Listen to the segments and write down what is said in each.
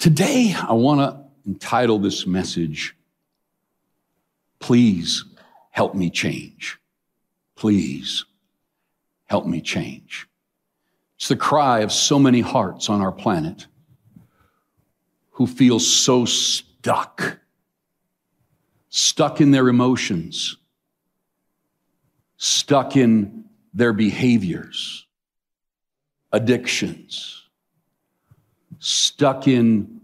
Today, I want to entitle this message, Please Help Me Change. Please help me change. It's the cry of so many hearts on our planet who feel so stuck, stuck in their emotions, stuck in their behaviors, addictions, stuck in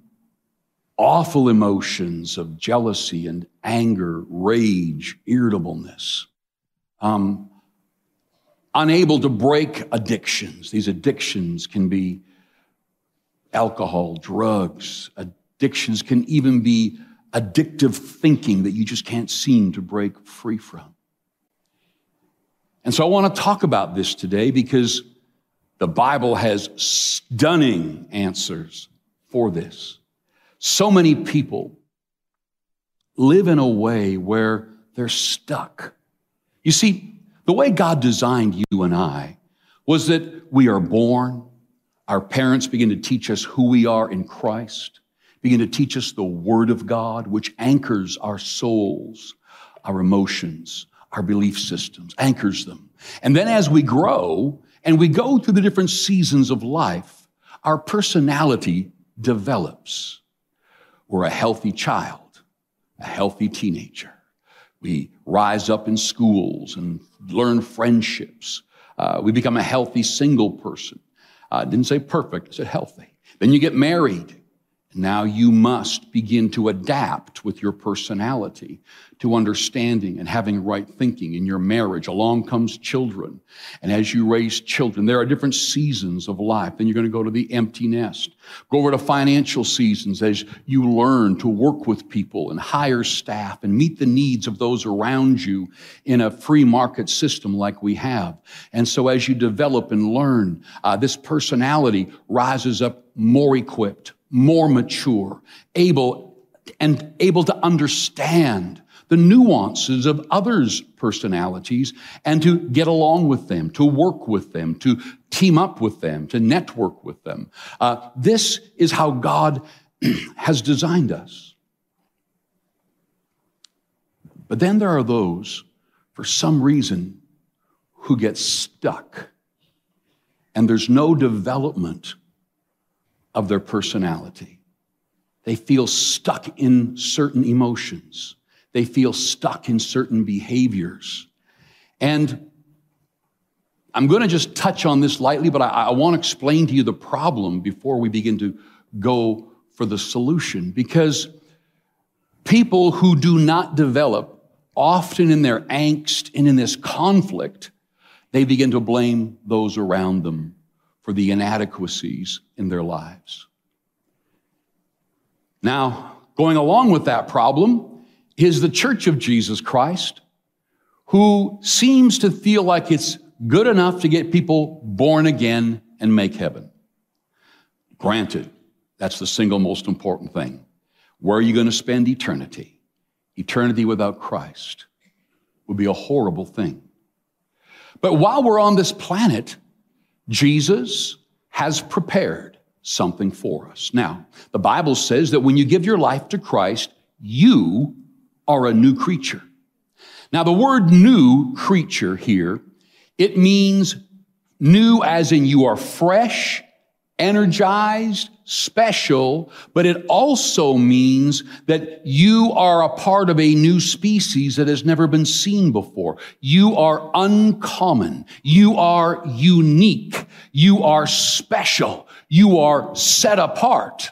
awful emotions of jealousy and anger, rage, irritableness. Um, unable to break addictions. These addictions can be alcohol, drugs. Addictions can even be addictive thinking that you just can't seem to break free from. And so I want to talk about this today because the Bible has stunning answers for this. So many people live in a way where they're stuck. You see, the way God designed you and I was that we are born, our parents begin to teach us who we are in Christ, begin to teach us the Word of God, which anchors our souls, our emotions, our belief systems, anchors them. And then as we grow and we go through the different seasons of life, our personality develops. We're a healthy child, a healthy teenager. We rise up in schools and learn friendships. Uh, we become a healthy single person. Uh, didn't say perfect, I said healthy. Then you get married. Now you must begin to adapt with your personality to understanding and having right thinking in your marriage. Along comes children. And as you raise children, there are different seasons of life. Then you're going to go to the empty nest. Go over to financial seasons as you learn to work with people and hire staff and meet the needs of those around you in a free market system like we have. And so as you develop and learn, uh, this personality rises up more equipped, more mature, able and able to understand the nuances of others' personalities and to get along with them, to work with them, to team up with them, to network with them. Uh, this is how God has designed us. But then there are those, for some reason, who get stuck, and there's no development of their personality. They feel stuck in certain emotions. They feel stuck in certain behaviors. And I'm going to just touch on this lightly, but I, I want to explain to you the problem before we begin to go for the solution. Because people who do not develop, often in their angst and in this conflict, they begin to blame those around them for the inadequacies in their lives. Now, going along with that problem, is the church of Jesus Christ who seems to feel like it's good enough to get people born again and make heaven. Granted, that's the single most important thing. Where are you going to spend eternity? Eternity without Christ would be a horrible thing. But while we're on this planet, Jesus has prepared something for us. Now, the Bible says that when you give your life to Christ, you are a new creature. Now, the word new creature here, it means new as in you are fresh, energized, special, but it also means that you are a part of a new species that has never been seen before. You are uncommon. You are unique. You are special. You are set apart.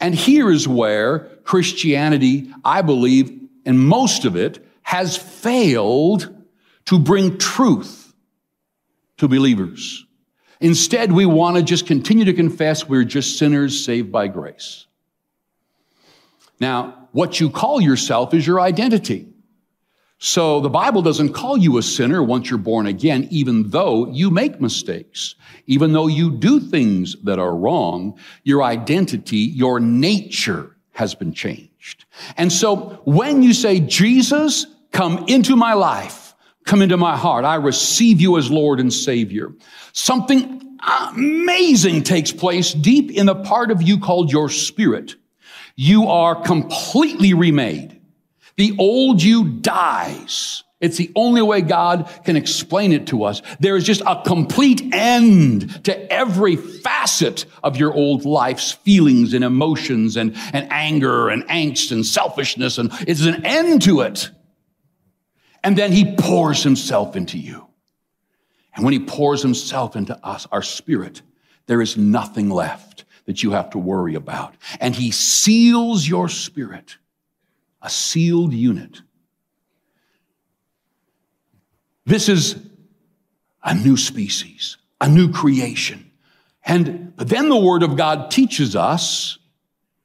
And here is where Christianity, I believe, and most of it has failed to bring truth to believers. Instead, we want to just continue to confess we're just sinners saved by grace. Now, what you call yourself is your identity. So the Bible doesn't call you a sinner once you're born again, even though you make mistakes. Even though you do things that are wrong, your identity, your nature has been changed changed. And so when you say, Jesus, come into my life, come into my heart, I receive you as Lord and Savior, something amazing takes place deep in the part of you called your spirit. You are completely remade. The old you dies. It's the only way God can explain it to us. There is just a complete end to every facet of your old life's feelings and emotions and, and anger and angst and selfishness. And it's an end to it. And then he pours himself into you. And when he pours himself into us, our spirit, there is nothing left that you have to worry about. And he seals your spirit, a sealed unit this is a new species, a new creation. And then the Word of God teaches us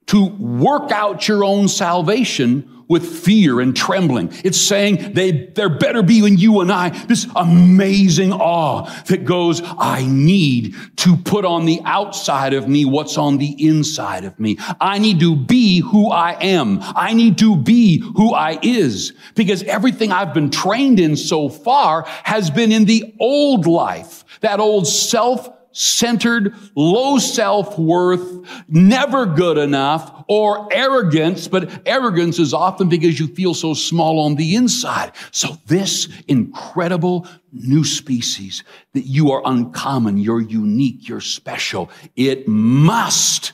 to work out your own salvation with fear and trembling. It's saying they, there better be in you and I this amazing awe that goes, I need to put on the outside of me what's on the inside of me. I need to be who I am. I need to be who I is because everything I've been trained in so far has been in the old life, that old self centered, low self worth, never good enough, or arrogance, but arrogance is often because you feel so small on the inside. So this incredible new species that you are uncommon, you're unique, you're special, it must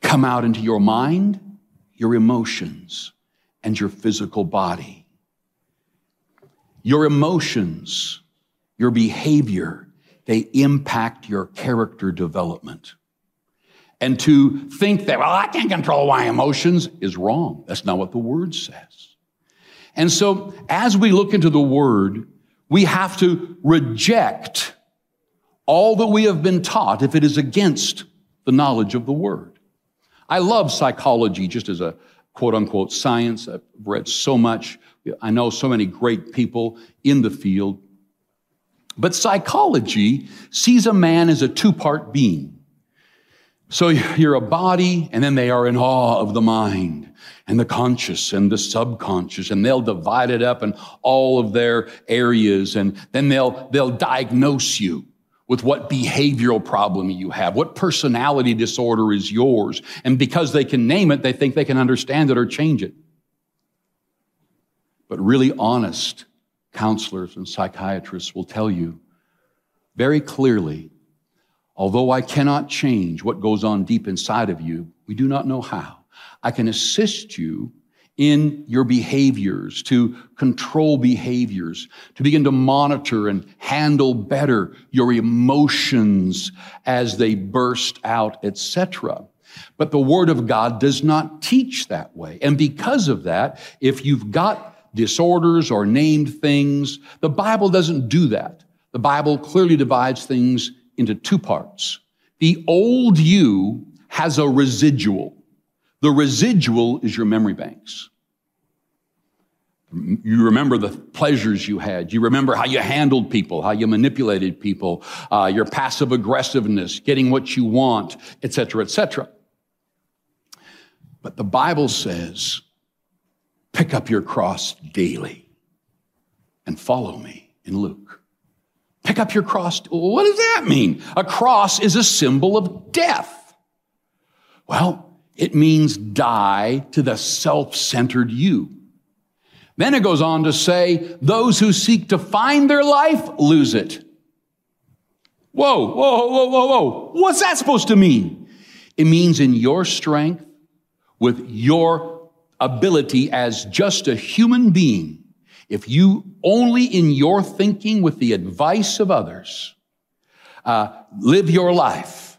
come out into your mind, your emotions, and your physical body. Your emotions, your behavior, they impact your character development. And to think that, well, I can't control my emotions is wrong. That's not what the word says. And so as we look into the word, we have to reject all that we have been taught if it is against the knowledge of the word. I love psychology just as a quote unquote science. I've read so much. I know so many great people in the field. But psychology sees a man as a two part being. So you're a body, and then they are in awe of the mind and the conscious and the subconscious, and they'll divide it up in all of their areas, and then they'll, they'll diagnose you with what behavioral problem you have, what personality disorder is yours. And because they can name it, they think they can understand it or change it. But really honest counselors and psychiatrists will tell you very clearly although I cannot change what goes on deep inside of you, we do not know how. I can assist you in your behaviors, to control behaviors, to begin to monitor and handle better your emotions as they burst out, etc. But the Word of God does not teach that way. And because of that, if you've got disorders or named things. The Bible doesn't do that. The Bible clearly divides things into two parts. The old you has a residual. The residual is your memory banks. You remember the pleasures you had. You remember how you handled people, how you manipulated people, uh, your passive aggressiveness, getting what you want, etc., etc. But the Bible says Pick up your cross daily and follow me in Luke. Pick up your cross. What does that mean? A cross is a symbol of death. Well, it means die to the self centered you. Then it goes on to say, those who seek to find their life lose it. Whoa, whoa, whoa, whoa, whoa. What's that supposed to mean? It means in your strength, with your ability as just a human being, if you only in your thinking with the advice of others uh, live your life,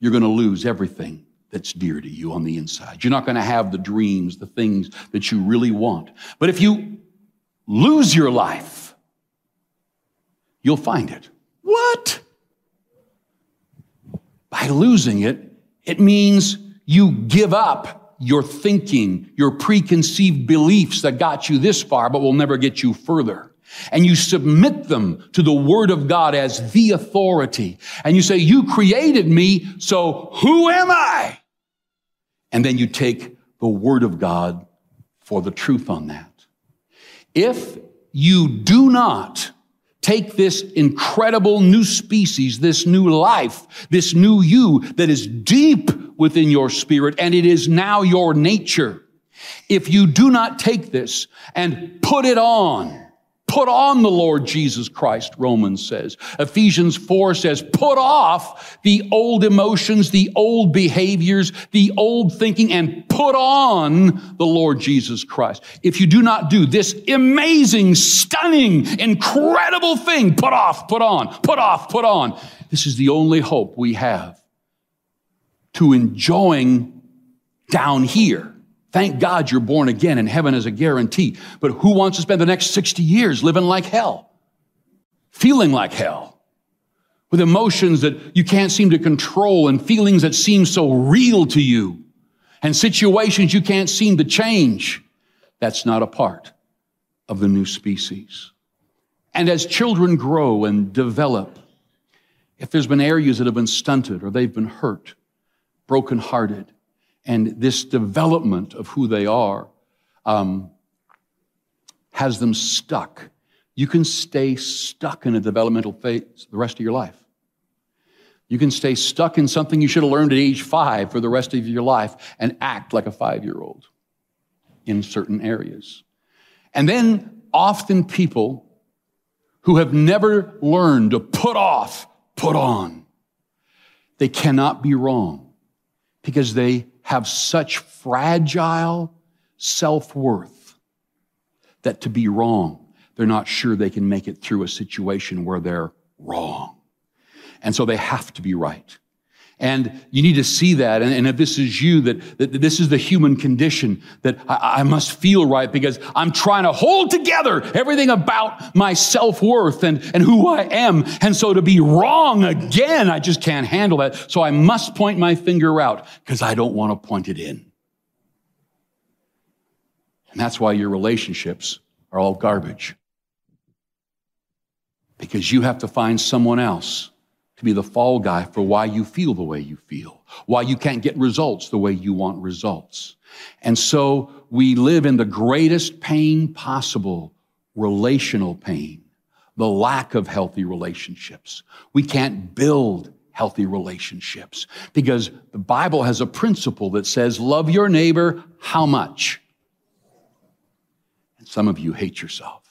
you're going to lose everything that's dear to you on the inside. You're not going to have the dreams, the things that you really want. But if you lose your life, you'll find it. What? By losing it, it means you give up your thinking, your preconceived beliefs that got you this far, but will never get you further. And you submit them to the Word of God as the authority. And you say, You created me, so who am I? And then you take the Word of God for the truth on that. If you do not take this incredible new species, this new life, this new you that is deep within your spirit, and it is now your nature. If you do not take this and put it on, Put on the Lord Jesus Christ, Romans says. Ephesians 4 says, put off the old emotions, the old behaviors, the old thinking, and put on the Lord Jesus Christ. If you do not do this amazing, stunning, incredible thing, put off, put on, put off, put on. This is the only hope we have to enjoying down here Thank God you're born again and heaven is a guarantee. But who wants to spend the next 60 years living like hell? Feeling like hell? With emotions that you can't seem to control and feelings that seem so real to you and situations you can't seem to change. That's not a part of the new species. And as children grow and develop, if there's been areas that have been stunted or they've been hurt, brokenhearted, and this development of who they are um, has them stuck. You can stay stuck in a developmental phase the rest of your life. You can stay stuck in something you should have learned at age five for the rest of your life and act like a five year old in certain areas. And then often people who have never learned to put off, put on, they cannot be wrong because they have such fragile self worth that to be wrong, they're not sure they can make it through a situation where they're wrong. And so they have to be right. And you need to see that. And, and if this is you, that, that, this is the human condition, that I, I must feel right because I'm trying to hold together everything about my self worth and, and who I am. And so to be wrong again, I just can't handle that. So I must point my finger out because I don't want to point it in. And that's why your relationships are all garbage. Because you have to find someone else to be the fall guy for why you feel the way you feel, why you can't get results the way you want results. And so we live in the greatest pain possible, relational pain, the lack of healthy relationships. We can't build healthy relationships because the Bible has a principle that says, love your neighbor how much? And some of you hate yourself.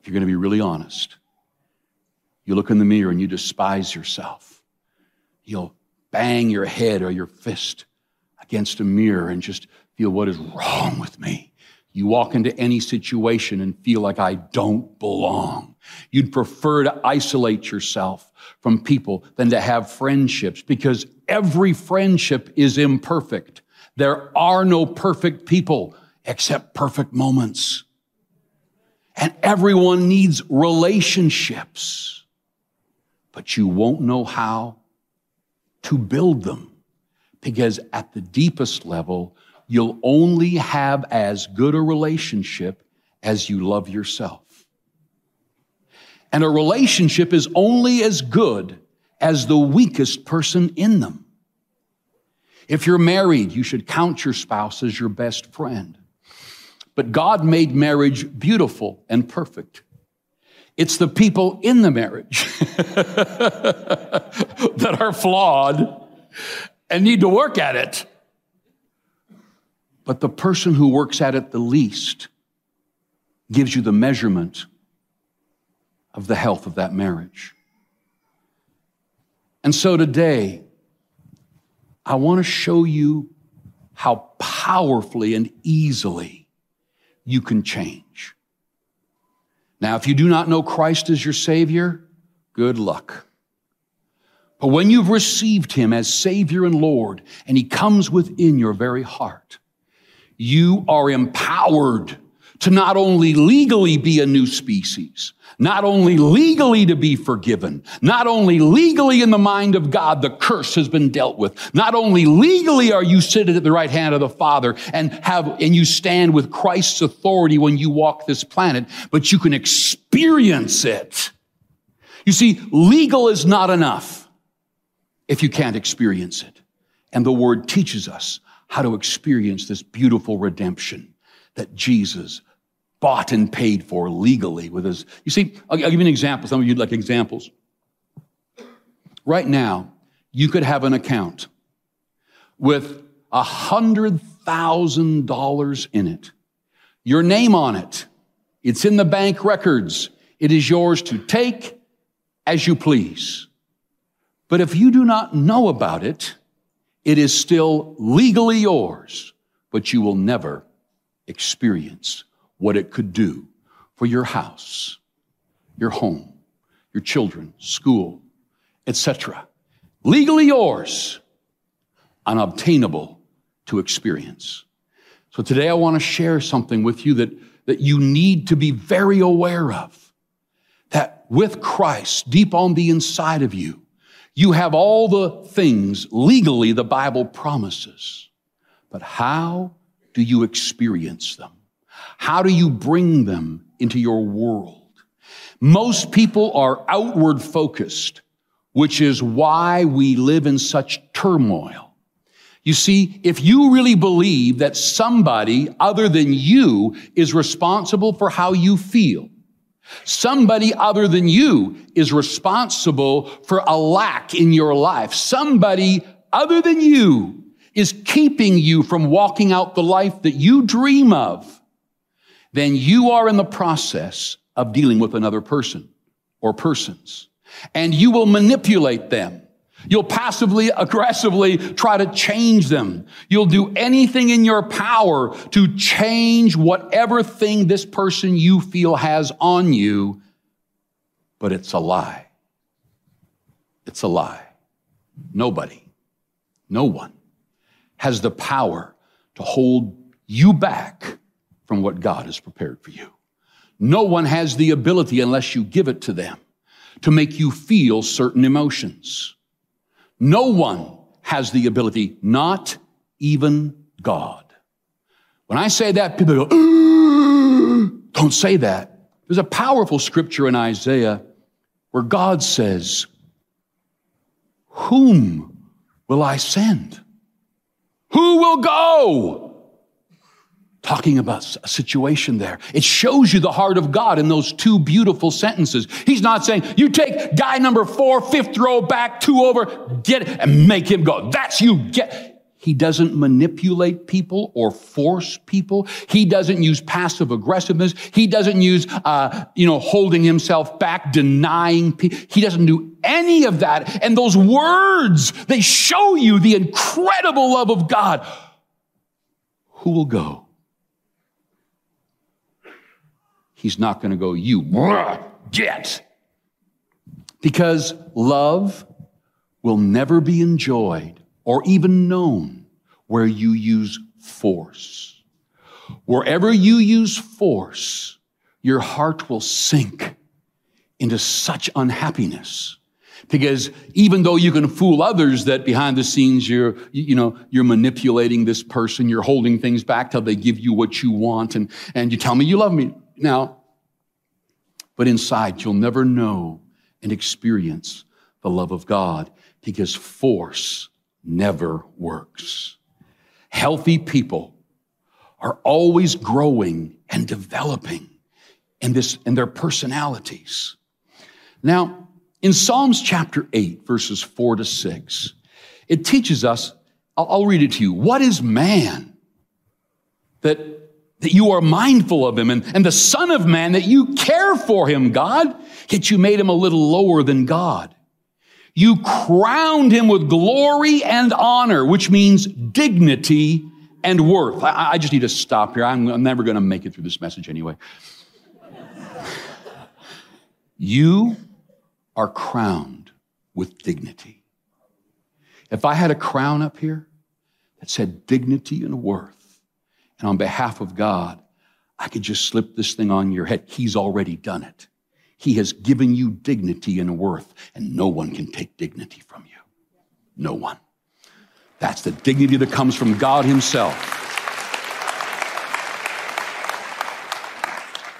If you're going to be really honest, you look in the mirror and you despise yourself. You'll bang your head or your fist against a mirror and just feel what is wrong with me. You walk into any situation and feel like I don't belong. You'd prefer to isolate yourself from people than to have friendships because every friendship is imperfect. There are no perfect people except perfect moments. And everyone needs relationships but you won't know how to build them because at the deepest level, you'll only have as good a relationship as you love yourself. And a relationship is only as good as the weakest person in them. If you're married, you should count your spouse as your best friend. But God made marriage beautiful and perfect. It's the people in the marriage that are flawed and need to work at it. But the person who works at it the least gives you the measurement of the health of that marriage. And so today, I want to show you how powerfully and easily you can change. Now, if you do not know Christ as your Savior, good luck. But when you've received Him as Savior and Lord, and He comes within your very heart, you are empowered to not only legally be a new species, not only legally to be forgiven, not only legally in the mind of God, the curse has been dealt with. Not only legally are you seated at the right hand of the Father and have, and you stand with Christ's authority when you walk this planet, but you can experience it. You see, legal is not enough if you can't experience it. And the word teaches us how to experience this beautiful redemption that Jesus bought and paid for legally with his. You see, I'll, I'll give you an example. Some of you like examples. Right now, you could have an account with a hundred thousand dollars in it, your name on it. It's in the bank records. It is yours to take as you please. But if you do not know about it, it is still legally yours, but you will never experience what it could do for your house, your home, your children, school, etc. Legally yours, unobtainable to experience. So today I want to share something with you that, that you need to be very aware of. That with Christ deep on the inside of you, you have all the things legally the Bible promises. But how do you experience them? How do you bring them into your world? Most people are outward focused, which is why we live in such turmoil. You see, if you really believe that somebody other than you is responsible for how you feel, somebody other than you is responsible for a lack in your life, somebody other than you is keeping you from walking out the life that you dream of, then you are in the process of dealing with another person or persons. And you will manipulate them. You'll passively, aggressively try to change them. You'll do anything in your power to change whatever thing this person you feel has on you, but it's a lie. It's a lie. Nobody, no one has the power to hold you back from what God has prepared for you. No one has the ability, unless you give it to them, to make you feel certain emotions. No one has the ability, not even God. When I say that, people go, don't say that. There's a powerful scripture in Isaiah where God says, Whom will I send? Who will go? Talking about a situation there. It shows you the heart of God in those two beautiful sentences. He's not saying, you take guy number four, fifth row back, two over, get it, and make him go. That's you. Get. He doesn't manipulate people or force people. He doesn't use passive aggressiveness. He doesn't use, uh, you know, holding himself back, denying people. He doesn't do any of that. And those words, they show you the incredible love of God. Who will go? He's not going to go, you get. Because love will never be enjoyed or even known where you use force. Wherever you use force, your heart will sink into such unhappiness. Because even though you can fool others that behind the scenes you're, you know, you're manipulating this person, you're holding things back till they give you what you want and, and you tell me you love me. Now, but inside, you'll never know and experience the love of God because force never works. Healthy people are always growing and developing in this in their personalities. Now, in Psalms chapter 8, verses 4 to 6, it teaches us, I'll, I'll read it to you. What is man that that you are mindful of him, and, and the Son of Man, that you care for him, God, yet you made him a little lower than God. You crowned him with glory and honor, which means dignity and worth. I, I just need to stop here. I'm, I'm never going to make it through this message anyway. you are crowned with dignity. If I had a crown up here that said dignity and worth, and on behalf of God, I could just slip this thing on your head. He's already done it. He has given you dignity and worth, and no one can take dignity from you. No one. That's the dignity that comes from God Himself.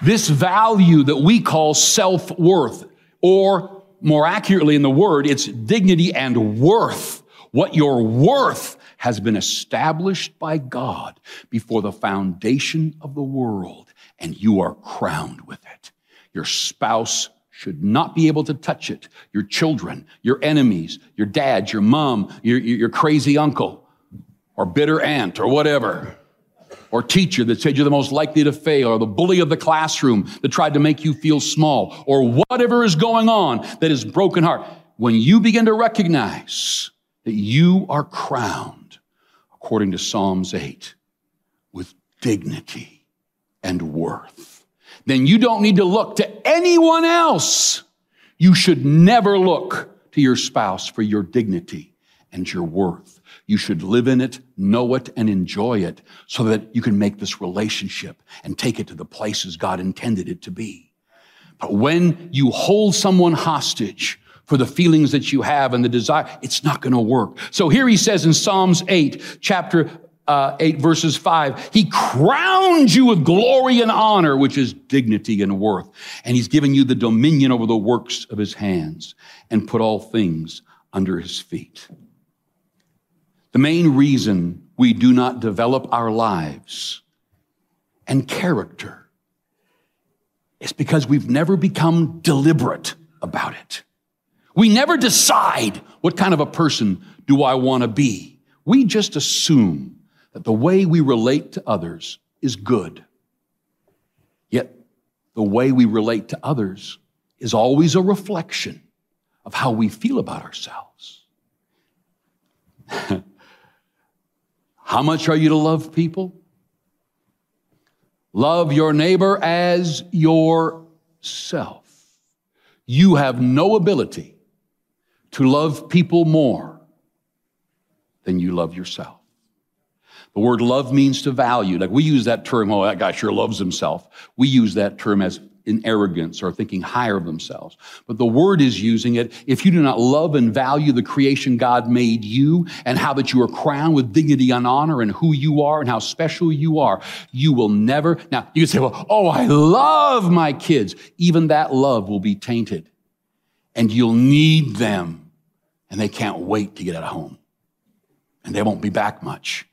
This value that we call self worth, or more accurately in the word, it's dignity and worth. What you're worth has been established by God before the foundation of the world, and you are crowned with it. Your spouse should not be able to touch it. Your children, your enemies, your dad, your mom, your, your crazy uncle, or bitter aunt, or whatever or teacher that said you're the most likely to fail, or the bully of the classroom that tried to make you feel small, or whatever is going on that is broken heart. When you begin to recognize that you are crowned, according to Psalms 8, with dignity and worth, then you don't need to look to anyone else. You should never look to your spouse for your dignity and your worth. You should live in it, know it, and enjoy it so that you can make this relationship and take it to the places God intended it to be. But when you hold someone hostage for the feelings that you have and the desire, it's not going to work. So here he says in Psalms 8, chapter uh, 8 verses 5 he crowns you with glory and honor which is dignity and worth and he's given you the dominion over the works of his hands and put all things under his feet the main reason we do not develop our lives and character is because we've never become deliberate about it. We never decide what kind of a person do I want to be. We just assume that the way we relate to others is good. Yet the way we relate to others is always a reflection of how we feel about ourselves. How much are you to love people? Love your neighbor as yourself. You have no ability to love people more than you love yourself. The word love means to value. Like we use that term, oh, that guy sure loves himself. We use that term as in arrogance or thinking higher of themselves. But the word is using it. If you do not love and value the creation God made you and how that you are crowned with dignity and honor and who you are and how special you are, you will never. Now, you say, well, oh, I love my kids. Even that love will be tainted and you'll need them and they can't wait to get out of home and they won't be back much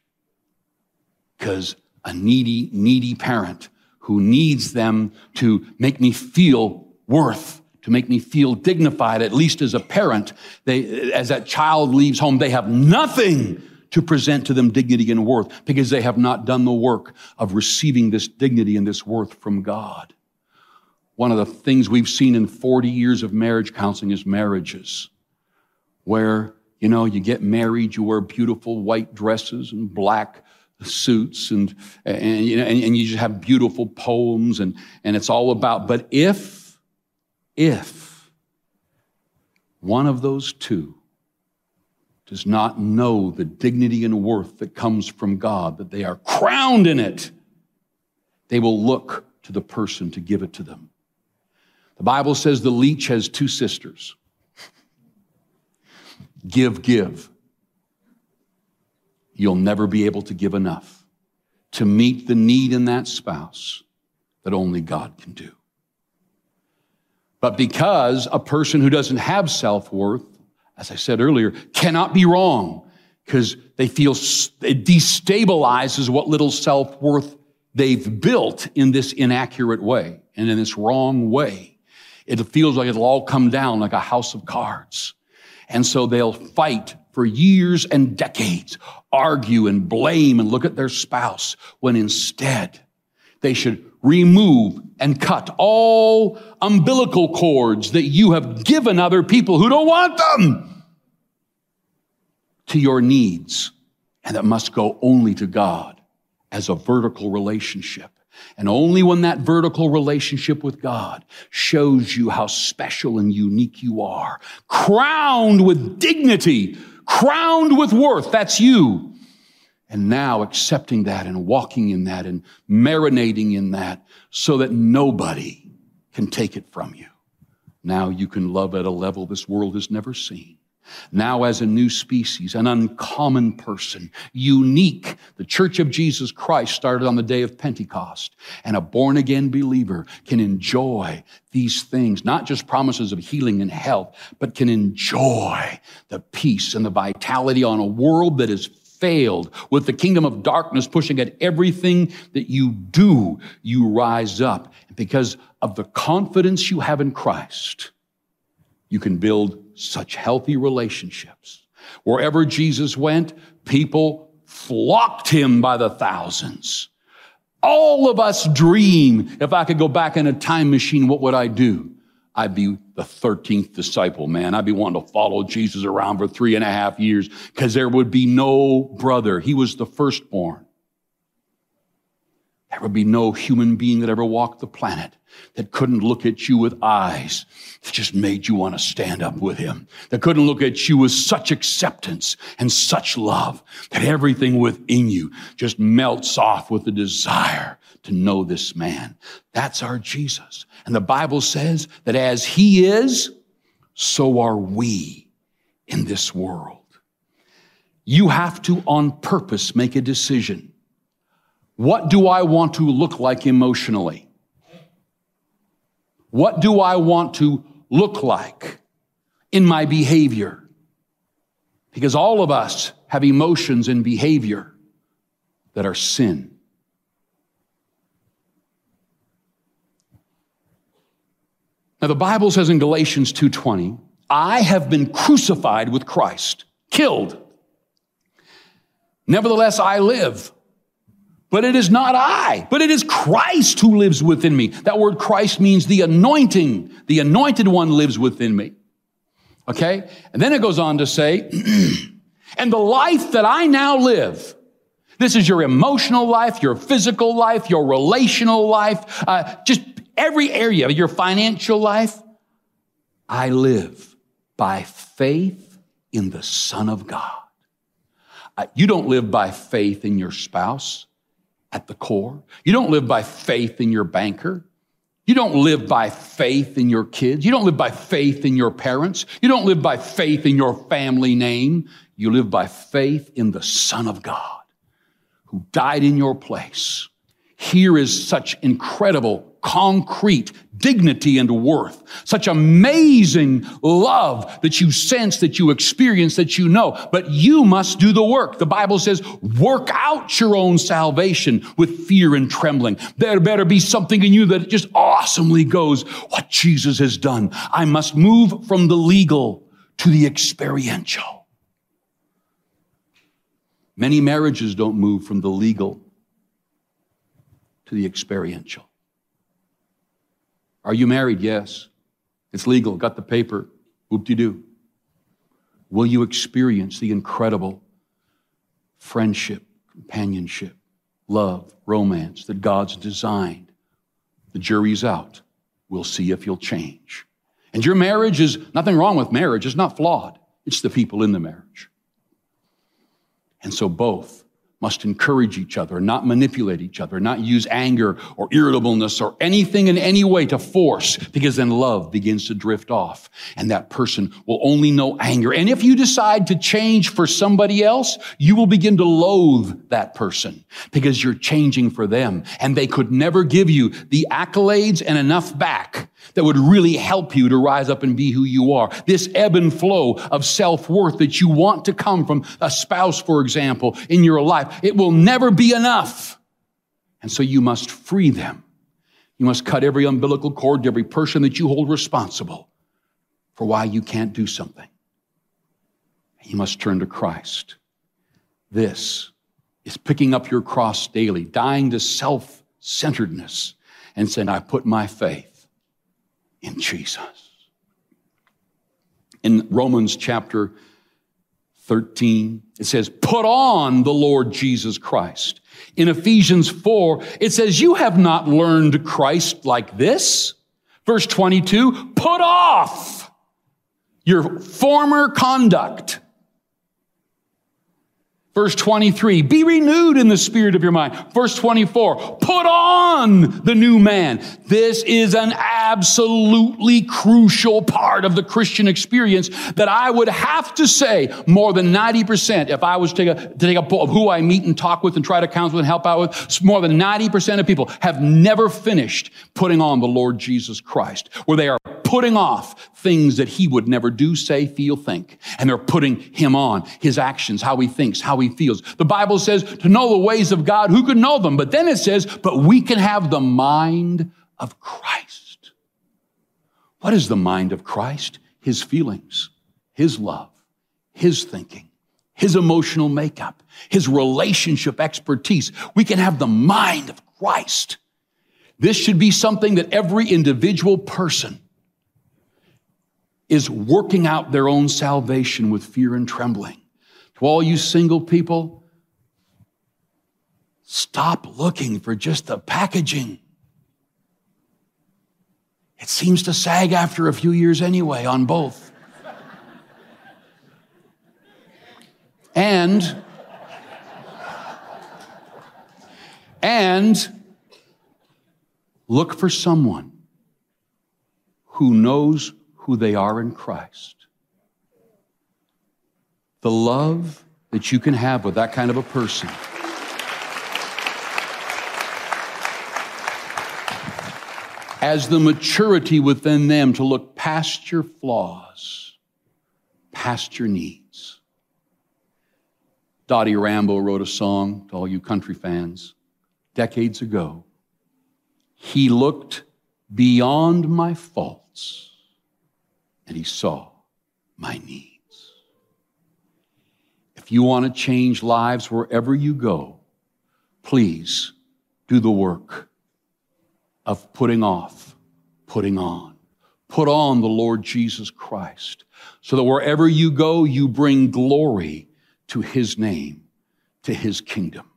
because a needy, needy parent who needs them to make me feel worth, to make me feel dignified, at least as a parent. They, as that child leaves home, they have nothing to present to them dignity and worth because they have not done the work of receiving this dignity and this worth from God. One of the things we've seen in 40 years of marriage counseling is marriages where, you know, you get married, you wear beautiful white dresses and black suits and, and, you know, and, and you just have beautiful poems and, and it's all about, but if, if one of those two does not know the dignity and worth that comes from God, that they are crowned in it, they will look to the person to give it to them. The Bible says the leech has two sisters. Give, give you'll never be able to give enough to meet the need in that spouse that only God can do. But because a person who doesn't have self worth, as I said earlier, cannot be wrong because they feel it destabilizes what little self worth they've built in this inaccurate way and in this wrong way. It feels like it'll all come down like a house of cards. And so they'll fight for years and decades, argue and blame and look at their spouse when instead they should remove and cut all umbilical cords that you have given other people who don't want them to your needs and that must go only to God as a vertical relationship. And only when that vertical relationship with God shows you how special and unique you are, crowned with dignity, crowned with worth. That's you. And now accepting that and walking in that and marinating in that so that nobody can take it from you. Now you can love at a level this world has never seen. Now, as a new species, an uncommon person, unique, the Church of Jesus Christ started on the day of Pentecost, and a born again believer can enjoy these things, not just promises of healing and health, but can enjoy the peace and the vitality on a world that is failed, with the kingdom of darkness pushing at everything that you do, you rise up. Because of the confidence you have in Christ, you can build such healthy relationships. Wherever Jesus went, people flocked him by the thousands. All of us dream if I could go back in a time machine, what would I do? I'd be the 13th disciple, man. I'd be wanting to follow Jesus around for three and a half years because there would be no brother. He was the firstborn. There would be no human being that ever walked the planet that couldn't look at you with eyes that just made you want to stand up with him, that couldn't look at you with such acceptance and such love that everything within you just melts off with the desire to know this man. That's our Jesus. And the Bible says that as he is, so are we in this world. You have to on purpose make a decision. What do I want to look like emotionally? What do I want to look like in my behavior? Because all of us have emotions and behavior that are sin. Now the Bible says in Galatians 2:20, I have been crucified with Christ, killed. Nevertheless I live. But it is not I, but it is Christ who lives within me. That word Christ means the anointing. The anointed one lives within me. Okay? And then it goes on to say, and the life that I now live, this is your emotional life, your physical life, your relational life, uh, just every area of your financial life. I live by faith in the Son of God. Uh, you don't live by faith in your spouse at the core. You don't live by faith in your banker. You don't live by faith in your kids. You don't live by faith in your parents. You don't live by faith in your family name. You live by faith in the Son of God who died in your place. Here is such incredible concrete dignity and worth, such amazing love that you sense, that you experience, that you know. But you must do the work. The Bible says, work out your own salvation with fear and trembling. There better be something in you that just awesomely goes, what Jesus has done. I must move from the legal to the experiential. Many marriages don't move from the legal to the experiential. Are you married? Yes. It's legal. Got the paper. Whoop de doo. Will you experience the incredible friendship, companionship, love, romance that God's designed? The jury's out. We'll see if you'll change. And your marriage is nothing wrong with marriage, it's not flawed. It's the people in the marriage. And so both must encourage each other, not manipulate each other, not use anger or irritableness or anything in any way to force, because then love begins to drift off and that person will only know anger. And if you decide to change for somebody else, you will begin to loathe that person because you're changing for them and they could never give you the accolades and enough back that would really help you to rise up and be who you are. This ebb and flow of self-worth that you want to come from a spouse, for example, in your life, it will never be enough. And so you must free them. You must cut every umbilical cord to every person that you hold responsible for why you can't do something. You must turn to Christ. This is picking up your cross daily, dying to self centeredness, and saying, I put my faith in Jesus. In Romans chapter 13, it says, put on the Lord Jesus Christ. In Ephesians 4, it says, you have not learned Christ like this. Verse 22, put off your former conduct Verse 23, be renewed in the spirit of your mind. Verse 24, put on the new man. This is an absolutely crucial part of the Christian experience that I would have to say more than 90%, if I was to take a, to take a poll of who I meet and talk with and try to counsel and help out with, more than 90% of people have never finished putting on the Lord Jesus Christ, where they are putting off things that he would never do, say, feel, think. And they're putting him on, his actions, how he thinks, how he feels. The Bible says to know the ways of God, who can know them? But then it says, but we can have the mind of Christ. What is the mind of Christ? His feelings, his love, his thinking, his emotional makeup, his relationship expertise. We can have the mind of Christ. This should be something that every individual person is working out their own salvation with fear and trembling. To all you single people, stop looking for just the packaging. It seems to sag after a few years anyway on both. And, and look for someone who knows who they are in Christ. The love that you can have with that kind of a person. As the maturity within them to look past your flaws, past your needs. Dottie Rambo wrote a song to all you country fans decades ago. He looked beyond my faults and he saw my needs. If you want to change lives wherever you go, please do the work of putting off, putting on. Put on the Lord Jesus Christ so that wherever you go, you bring glory to his name, to his kingdom.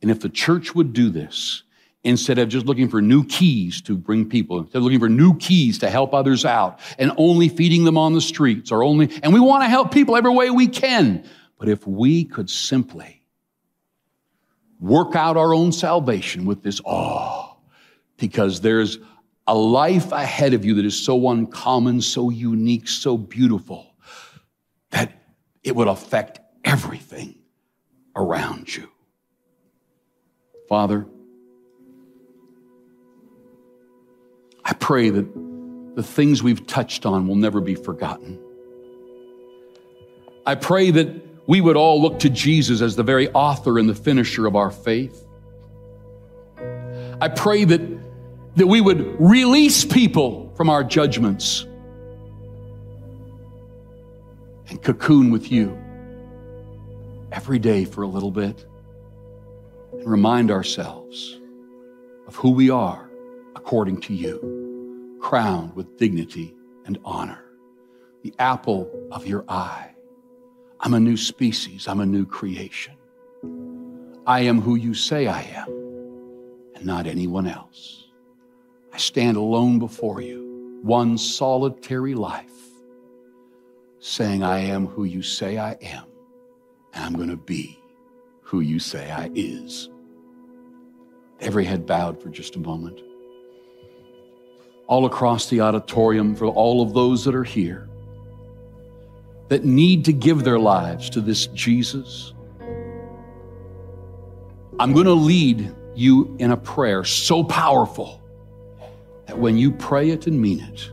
And if the church would do this, instead of just looking for new keys to bring people, instead of looking for new keys to help others out and only feeding them on the streets or only, and we want to help people every way we can. But if we could simply work out our own salvation with this awe, because there's a life ahead of you that is so uncommon, so unique, so beautiful, that it would affect everything around you. Father, I pray that the things we've touched on will never be forgotten. I pray that we would all look to Jesus as the very author and the finisher of our faith. I pray that, that we would release people from our judgments and cocoon with you every day for a little bit and remind ourselves of who we are according to you, crowned with dignity and honor, the apple of your eye. I'm a new species, I'm a new creation. I am who you say I am, and not anyone else. I stand alone before you, one solitary life, saying, I am who you say I am, and I'm going to be who you say I is. Every head bowed for just a moment all across the auditorium for all of those that are here that need to give their lives to this Jesus. I'm going to lead you in a prayer so powerful that when you pray it and mean it,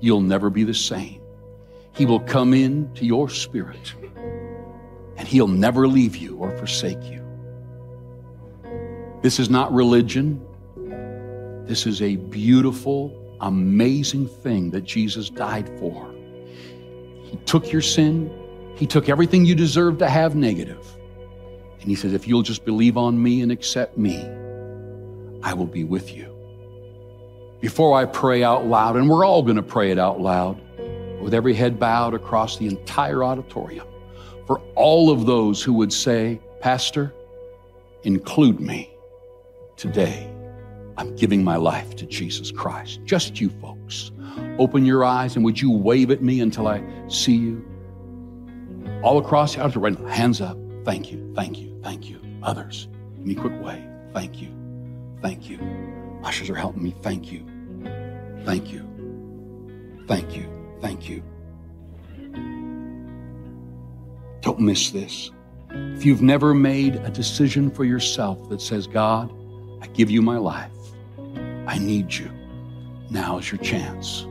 you'll never be the same. He will come in to your spirit and he'll never leave you or forsake you. This is not religion. This is a beautiful, amazing thing that Jesus died for. He took your sin, He took everything you deserve to have negative, and He said, If you'll just believe on me and accept me, I will be with you. Before I pray out loud, and we're all going to pray it out loud, with every head bowed across the entire auditorium, for all of those who would say, Pastor, include me today I'm giving my life to Jesus Christ. Just you folks. Open your eyes and would you wave at me until I see you? All across the auditorium, hands up. Thank you, thank you, thank you. Others, give me a quick wave. Thank you, thank you. Ushers are helping me. Thank you, thank you, thank you, thank you. Don't miss this. If you've never made a decision for yourself that says, God, I give you my life, I need you. Now is your chance.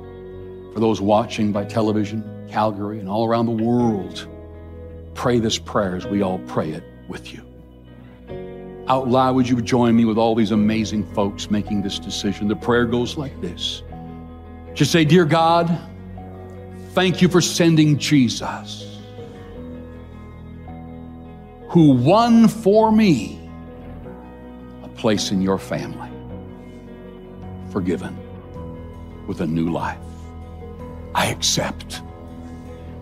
For those watching by television, Calgary, and all around the world, pray this prayer as we all pray it with you. Out loud, would you join me with all these amazing folks making this decision? The prayer goes like this Just say, Dear God, thank you for sending Jesus, who won for me a place in your family, forgiven with a new life. I accept.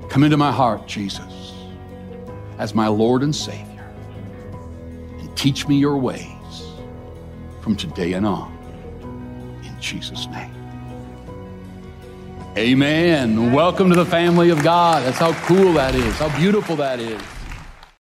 Come into my heart, Jesus, as my Lord and Savior, and teach me your ways from today and on. In Jesus' name. Amen. Welcome to the family of God. That's how cool that is, how beautiful that is.